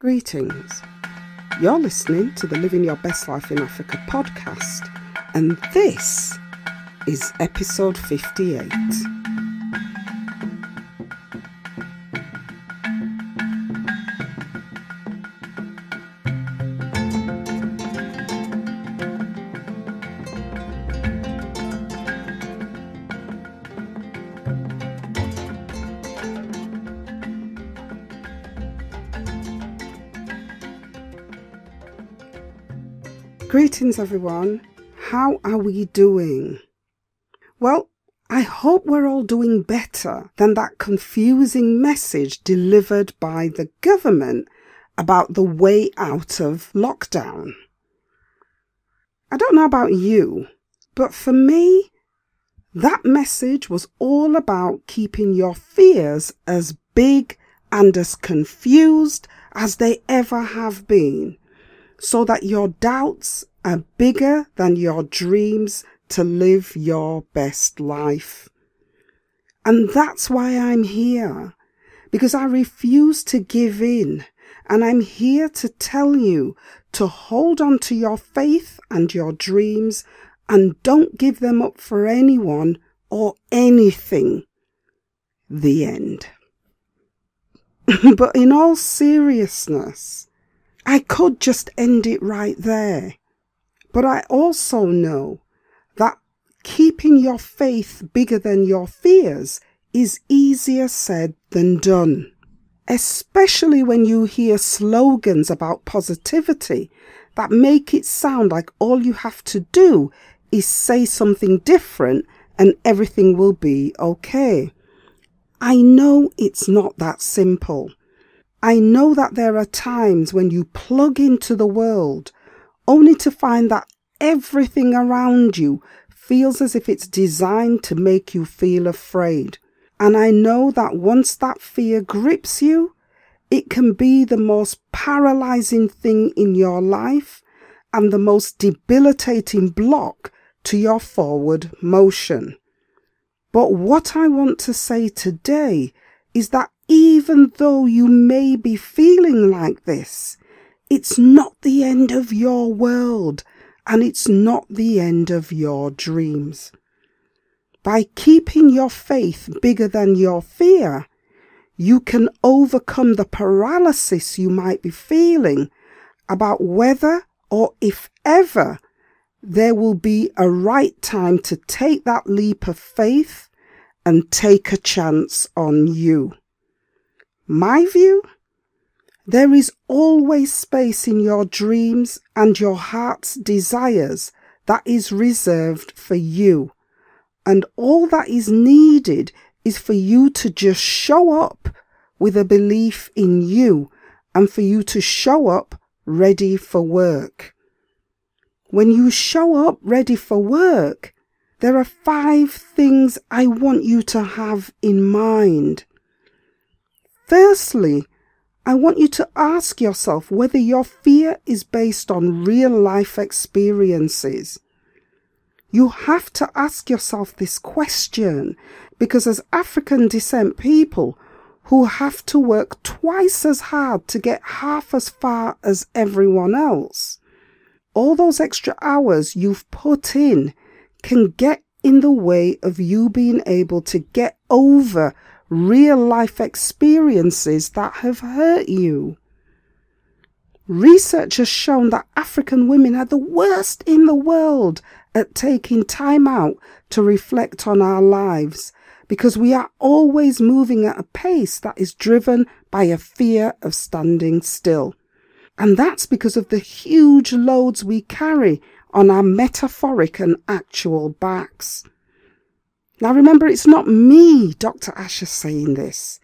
Greetings. You're listening to the Living Your Best Life in Africa podcast, and this is episode 58. Greetings, everyone. How are we doing? Well, I hope we're all doing better than that confusing message delivered by the government about the way out of lockdown. I don't know about you, but for me, that message was all about keeping your fears as big and as confused as they ever have been so that your doubts are bigger than your dreams to live your best life. And that's why I'm here, because I refuse to give in. And I'm here to tell you to hold on to your faith and your dreams and don't give them up for anyone or anything. The end. but in all seriousness, I could just end it right there. But I also know that keeping your faith bigger than your fears is easier said than done. Especially when you hear slogans about positivity that make it sound like all you have to do is say something different and everything will be okay. I know it's not that simple. I know that there are times when you plug into the world only to find that everything around you feels as if it's designed to make you feel afraid. And I know that once that fear grips you, it can be the most paralyzing thing in your life and the most debilitating block to your forward motion. But what I want to say today is that even though you may be feeling like this, it's not the end of your world and it's not the end of your dreams. By keeping your faith bigger than your fear, you can overcome the paralysis you might be feeling about whether or if ever there will be a right time to take that leap of faith and take a chance on you. My view? There is always space in your dreams and your heart's desires that is reserved for you. And all that is needed is for you to just show up with a belief in you and for you to show up ready for work. When you show up ready for work, there are five things I want you to have in mind. Firstly, I want you to ask yourself whether your fear is based on real life experiences. You have to ask yourself this question because, as African descent people who have to work twice as hard to get half as far as everyone else, all those extra hours you've put in can get in the way of you being able to get over real life experiences that have hurt you. Research has shown that African women are the worst in the world at taking time out to reflect on our lives because we are always moving at a pace that is driven by a fear of standing still. And that's because of the huge loads we carry on our metaphoric and actual backs. Now remember, it's not me, Dr. Asher, saying this.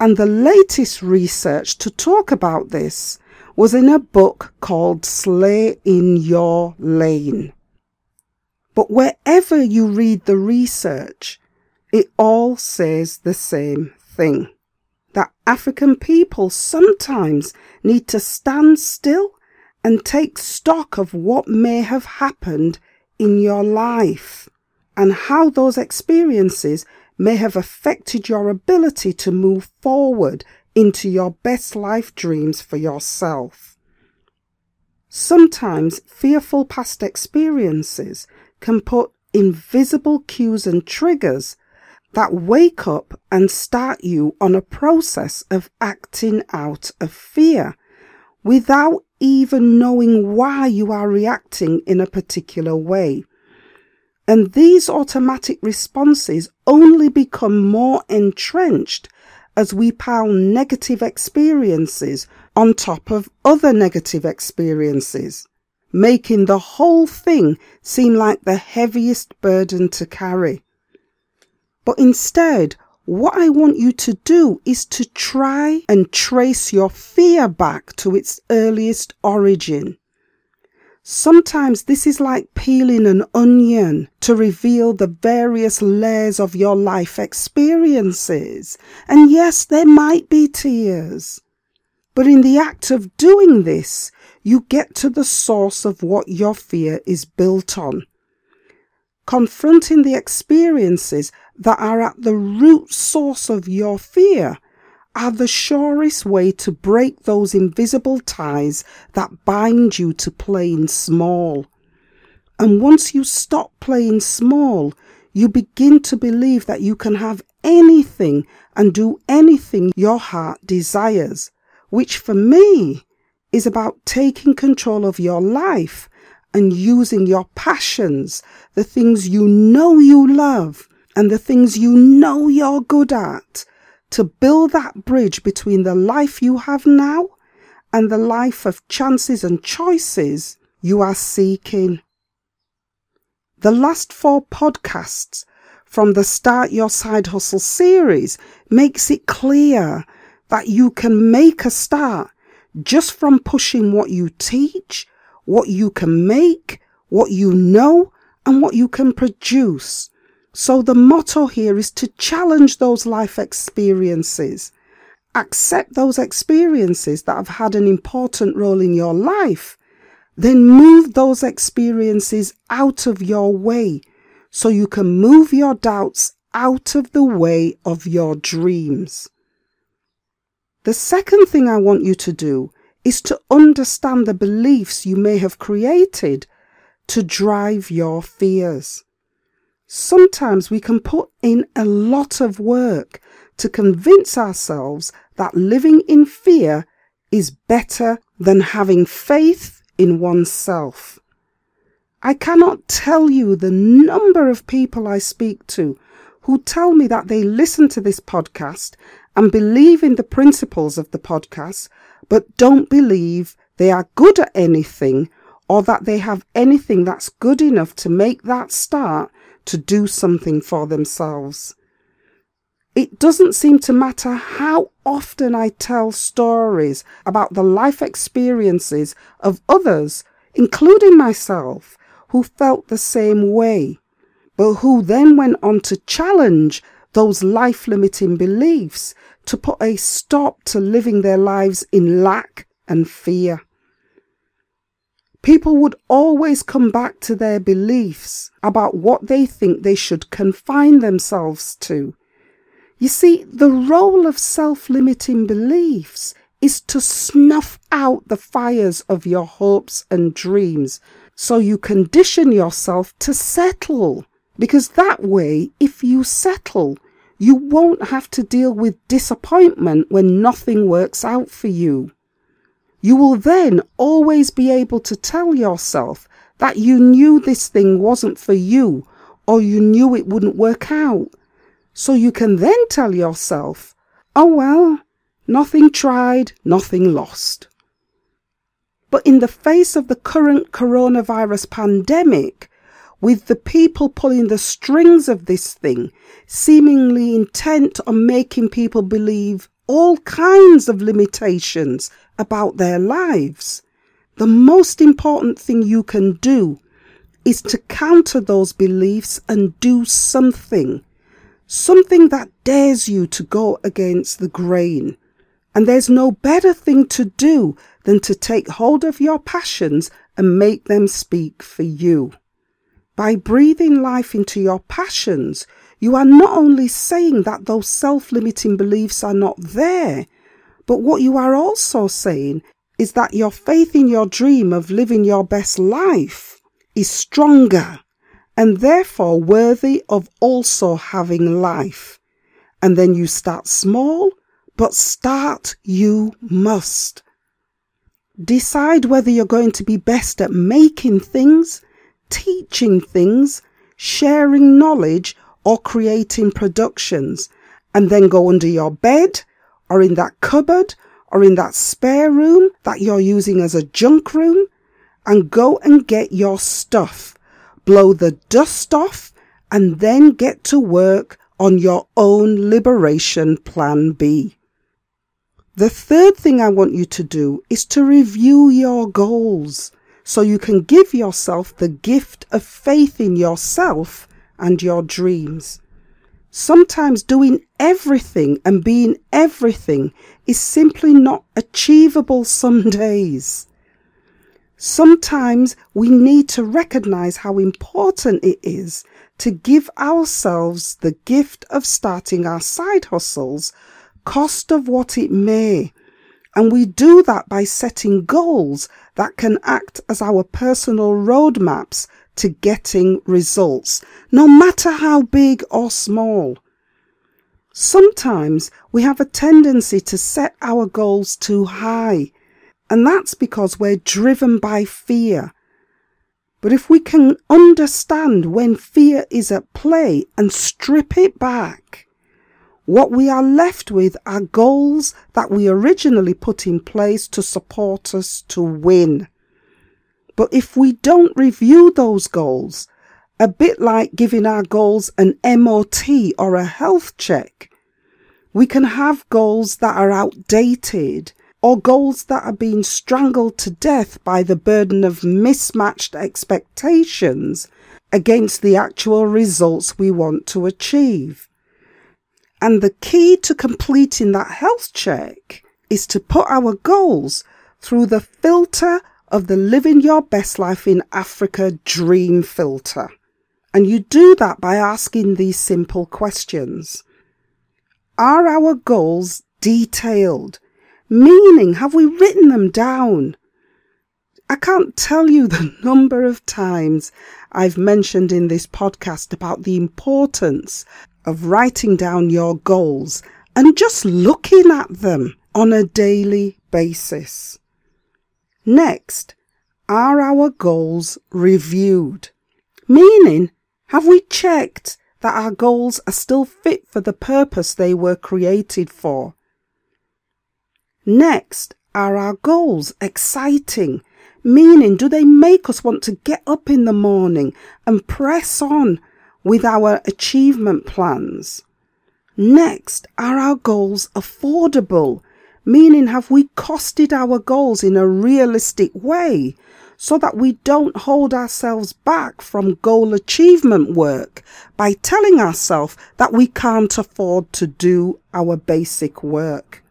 And the latest research to talk about this was in a book called Slay in Your Lane. But wherever you read the research, it all says the same thing. That African people sometimes need to stand still and take stock of what may have happened in your life and how those experiences may have affected your ability to move forward into your best life dreams for yourself. Sometimes fearful past experiences can put invisible cues and triggers that wake up and start you on a process of acting out of fear without even knowing why you are reacting in a particular way. And these automatic responses only become more entrenched as we pile negative experiences on top of other negative experiences, making the whole thing seem like the heaviest burden to carry. But instead, what I want you to do is to try and trace your fear back to its earliest origin. Sometimes this is like peeling an onion to reveal the various layers of your life experiences. And yes, there might be tears. But in the act of doing this, you get to the source of what your fear is built on confronting the experiences that are at the root source of your fear are the surest way to break those invisible ties that bind you to playing small. And once you stop playing small, you begin to believe that you can have anything and do anything your heart desires, which for me is about taking control of your life and using your passions, the things you know you love and the things you know you're good at to build that bridge between the life you have now and the life of chances and choices you are seeking. The last four podcasts from the Start Your Side Hustle series makes it clear that you can make a start just from pushing what you teach, what you can make, what you know, and what you can produce. So the motto here is to challenge those life experiences. Accept those experiences that have had an important role in your life. Then move those experiences out of your way so you can move your doubts out of the way of your dreams. The second thing I want you to do is to understand the beliefs you may have created to drive your fears. Sometimes we can put in a lot of work to convince ourselves that living in fear is better than having faith in oneself. I cannot tell you the number of people I speak to who tell me that they listen to this podcast and believe in the principles of the podcast, but don't believe they are good at anything or that they have anything that's good enough to make that start to do something for themselves. It doesn't seem to matter how often I tell stories about the life experiences of others, including myself, who felt the same way, but who then went on to challenge those life limiting beliefs to put a stop to living their lives in lack and fear. People would always come back to their beliefs about what they think they should confine themselves to. You see, the role of self limiting beliefs is to snuff out the fires of your hopes and dreams so you condition yourself to settle. Because that way, if you settle, you won't have to deal with disappointment when nothing works out for you. You will then always be able to tell yourself that you knew this thing wasn't for you or you knew it wouldn't work out. So you can then tell yourself, oh well, nothing tried, nothing lost. But in the face of the current coronavirus pandemic, with the people pulling the strings of this thing, seemingly intent on making people believe all kinds of limitations about their lives. The most important thing you can do is to counter those beliefs and do something. Something that dares you to go against the grain. And there's no better thing to do than to take hold of your passions and make them speak for you. By breathing life into your passions, you are not only saying that those self limiting beliefs are not there, But what you are also saying is that your faith in your dream of living your best life is stronger and therefore worthy of also having life. And then you start small, but start you must. Decide whether you're going to be best at making things, teaching things, sharing knowledge, or creating productions, and then go under your bed, or in that cupboard, or in that spare room that you're using as a junk room, and go and get your stuff blow the dust off, and then get to work on your own liberation plan B. The third thing I want you to do is to review your goals so you can give yourself the gift of faith in yourself and your dreams. Sometimes doing everything and being everything is simply not achievable some days. Sometimes we need to recognize how important it is to give ourselves the gift of starting our side hustles, cost of what it may. And we do that by setting goals that can act as our personal roadmaps to getting results, no matter how big or small. Sometimes we have a tendency to set our goals too high and that's because we're driven by fear. But if we can understand when fear is at play and strip it back, what we are left with are goals that we originally put in place to support us to win. But if we don't review those goals, a bit like giving our goals an MOT or a health check, we can have goals that are outdated or goals that are being strangled to death by the burden of mismatched expectations against the actual results we want to achieve. And the key to completing that health check is to put our goals through the filter of the Living Your Best Life in Africa Dream filter. And you do that by asking these simple questions. Are our goals detailed? Meaning, have we written them down? I can't tell you the number of times I've mentioned in this podcast about the importance of writing down your goals and just looking at them on a daily basis. Next, are our goals reviewed? Meaning, have we checked that our goals are still fit for the purpose they were created for? Next, are our goals exciting? Meaning, do they make us want to get up in the morning and press on with our achievement plans? Next, are our goals affordable? Meaning, have we costed our goals in a realistic way so that we don't hold ourselves back from goal achievement work by telling ourselves that we can't afford to do our basic work?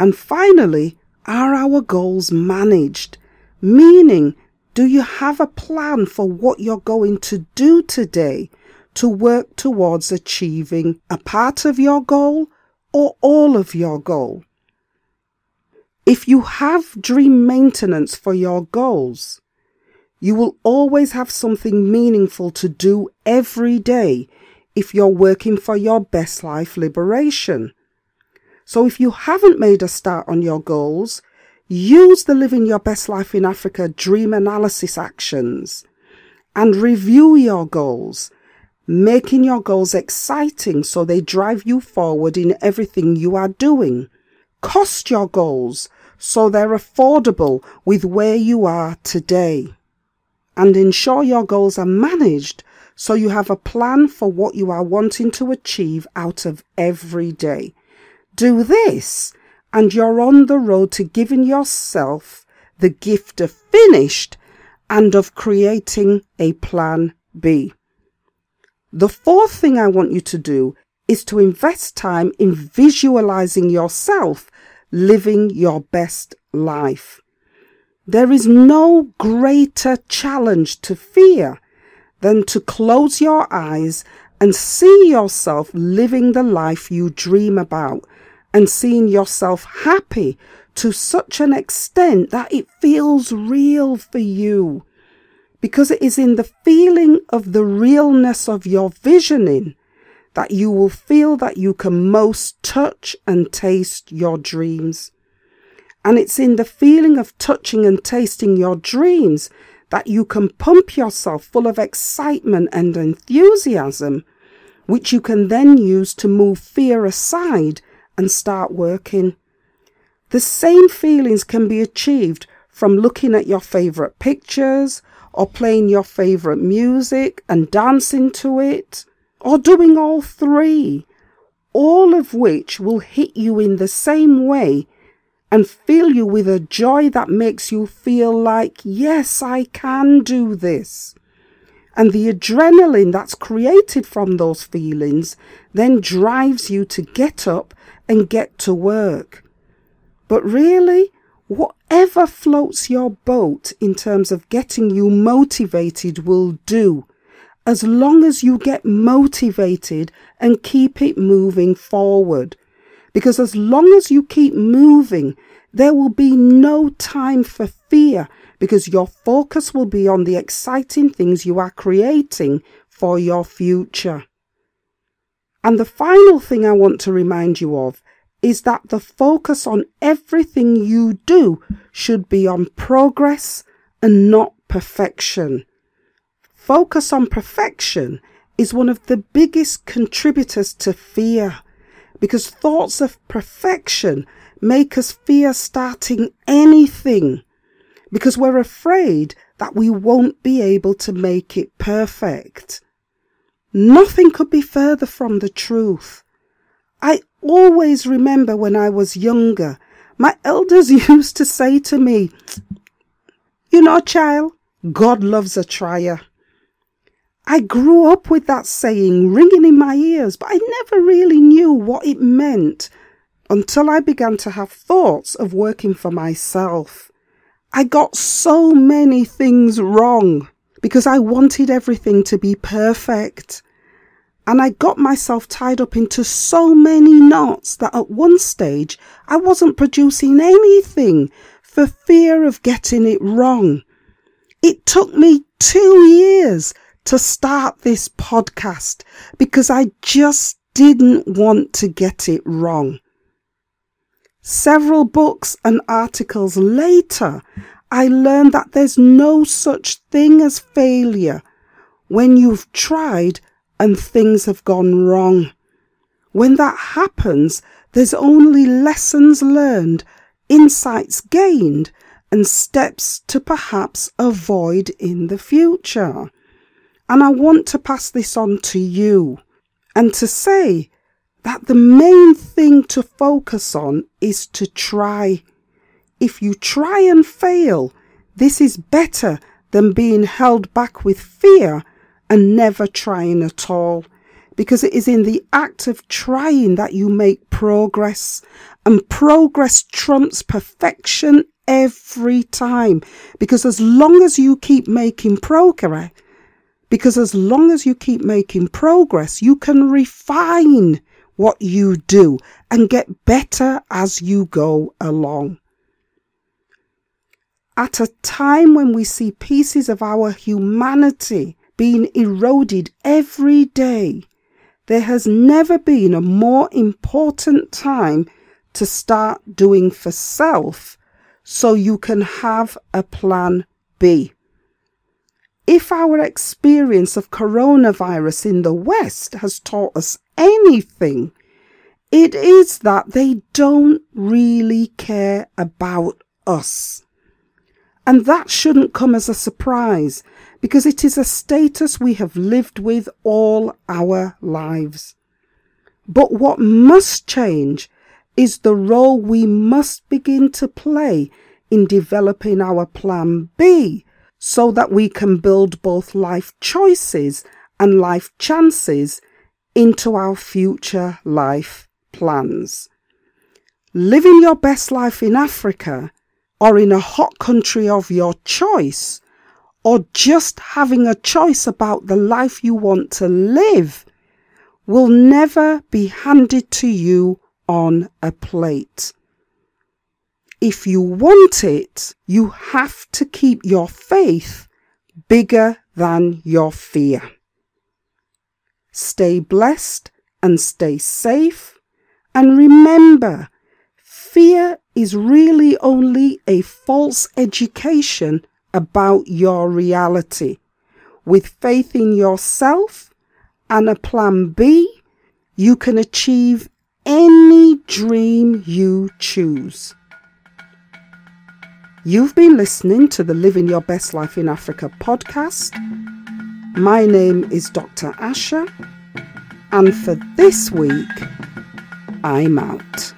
And finally, are our goals managed? Meaning, do you have a plan for what you're going to do today to work towards achieving a part of your goal or all of your goal? If you have dream maintenance for your goals, you will always have something meaningful to do every day if you're working for your best life liberation. So if you haven't made a start on your goals, use the Living Your Best Life in Africa dream analysis actions and review your goals, making your goals exciting so they drive you forward in everything you are doing. Cost your goals so they're affordable with where you are today. And ensure your goals are managed so you have a plan for what you are wanting to achieve out of every day. Do this, and you're on the road to giving yourself the gift of finished and of creating a plan B. The fourth thing I want you to do is to invest time in visualizing yourself living your best life. There is no greater challenge to fear than to close your eyes and see yourself living the life you dream about and seeing yourself happy to such an extent that it feels real for you. Because it is in the feeling of the realness of your visioning that you will feel that you can most touch and taste your dreams. And it's in the feeling of touching and tasting your dreams that you can pump yourself full of excitement and enthusiasm, which you can then use to move fear aside and start working. The same feelings can be achieved from looking at your favourite pictures or playing your favourite music and dancing to it or doing all three, all of which will hit you in the same way and fill you with a joy that makes you feel like, yes, I can do this. And the adrenaline that's created from those feelings then drives you to get up and get to work. But really, whatever floats your boat in terms of getting you motivated will do, as long as you get motivated and keep it moving forward. Because as long as you keep moving, there will be no time for fear because your focus will be on the exciting things you are creating for your future. And the final thing I want to remind you of is that the focus on everything you do should be on progress and not perfection. Focus on perfection is one of the biggest contributors to fear because thoughts of perfection make us fear starting anything because we're afraid that we won't be able to make it perfect. Nothing could be further from the truth. I always remember when I was younger, my elders used to say to me, You know, child, God loves a trier. I grew up with that saying ringing in my ears, but I never really knew what it meant until I began to have thoughts of working for myself. I got so many things wrong because I wanted everything to be perfect. And I got myself tied up into so many knots that at one stage I wasn't producing anything for fear of getting it wrong. It took me two years to start this podcast because I just didn't want to get it wrong. Several books and articles later, I learned that there's no such thing as failure when you've tried and things have gone wrong. When that happens, there's only lessons learned, insights gained, and steps to perhaps avoid in the future. And I want to pass this on to you and to say that the main thing to focus on is to try. If you try and fail, this is better than being held back with fear and never trying at all. Because it is in the act of trying that you make progress, and progress trumps perfection every time. Because as long as you keep making progress, because as long as you keep making progress, you can refine what you do and get better as you go along. At a time when we see pieces of our humanity being eroded every day, there has never been a more important time to start doing for self so you can have a plan B if our experience of coronavirus in the West has taught us anything, it is that they don't really care about us. And that shouldn't come as a surprise because it is a status we have lived with all our lives. But what must change is the role we must begin to play in developing our plan B so that we can build both life choices and life chances into our future life plans. Living your best life in Africa or in a hot country of your choice, or just having a choice about the life you want to live, will never be handed to you on a plate. If you want it, you have to keep your faith bigger than your fear. Stay blessed and stay safe. And remember, fear is really only a false education about your reality. With faith in yourself and a plan B, you can achieve any dream you choose. You've been listening to the Living Your Best Life in Africa podcast. My name is Dr. Asha, and for this week, I'm out.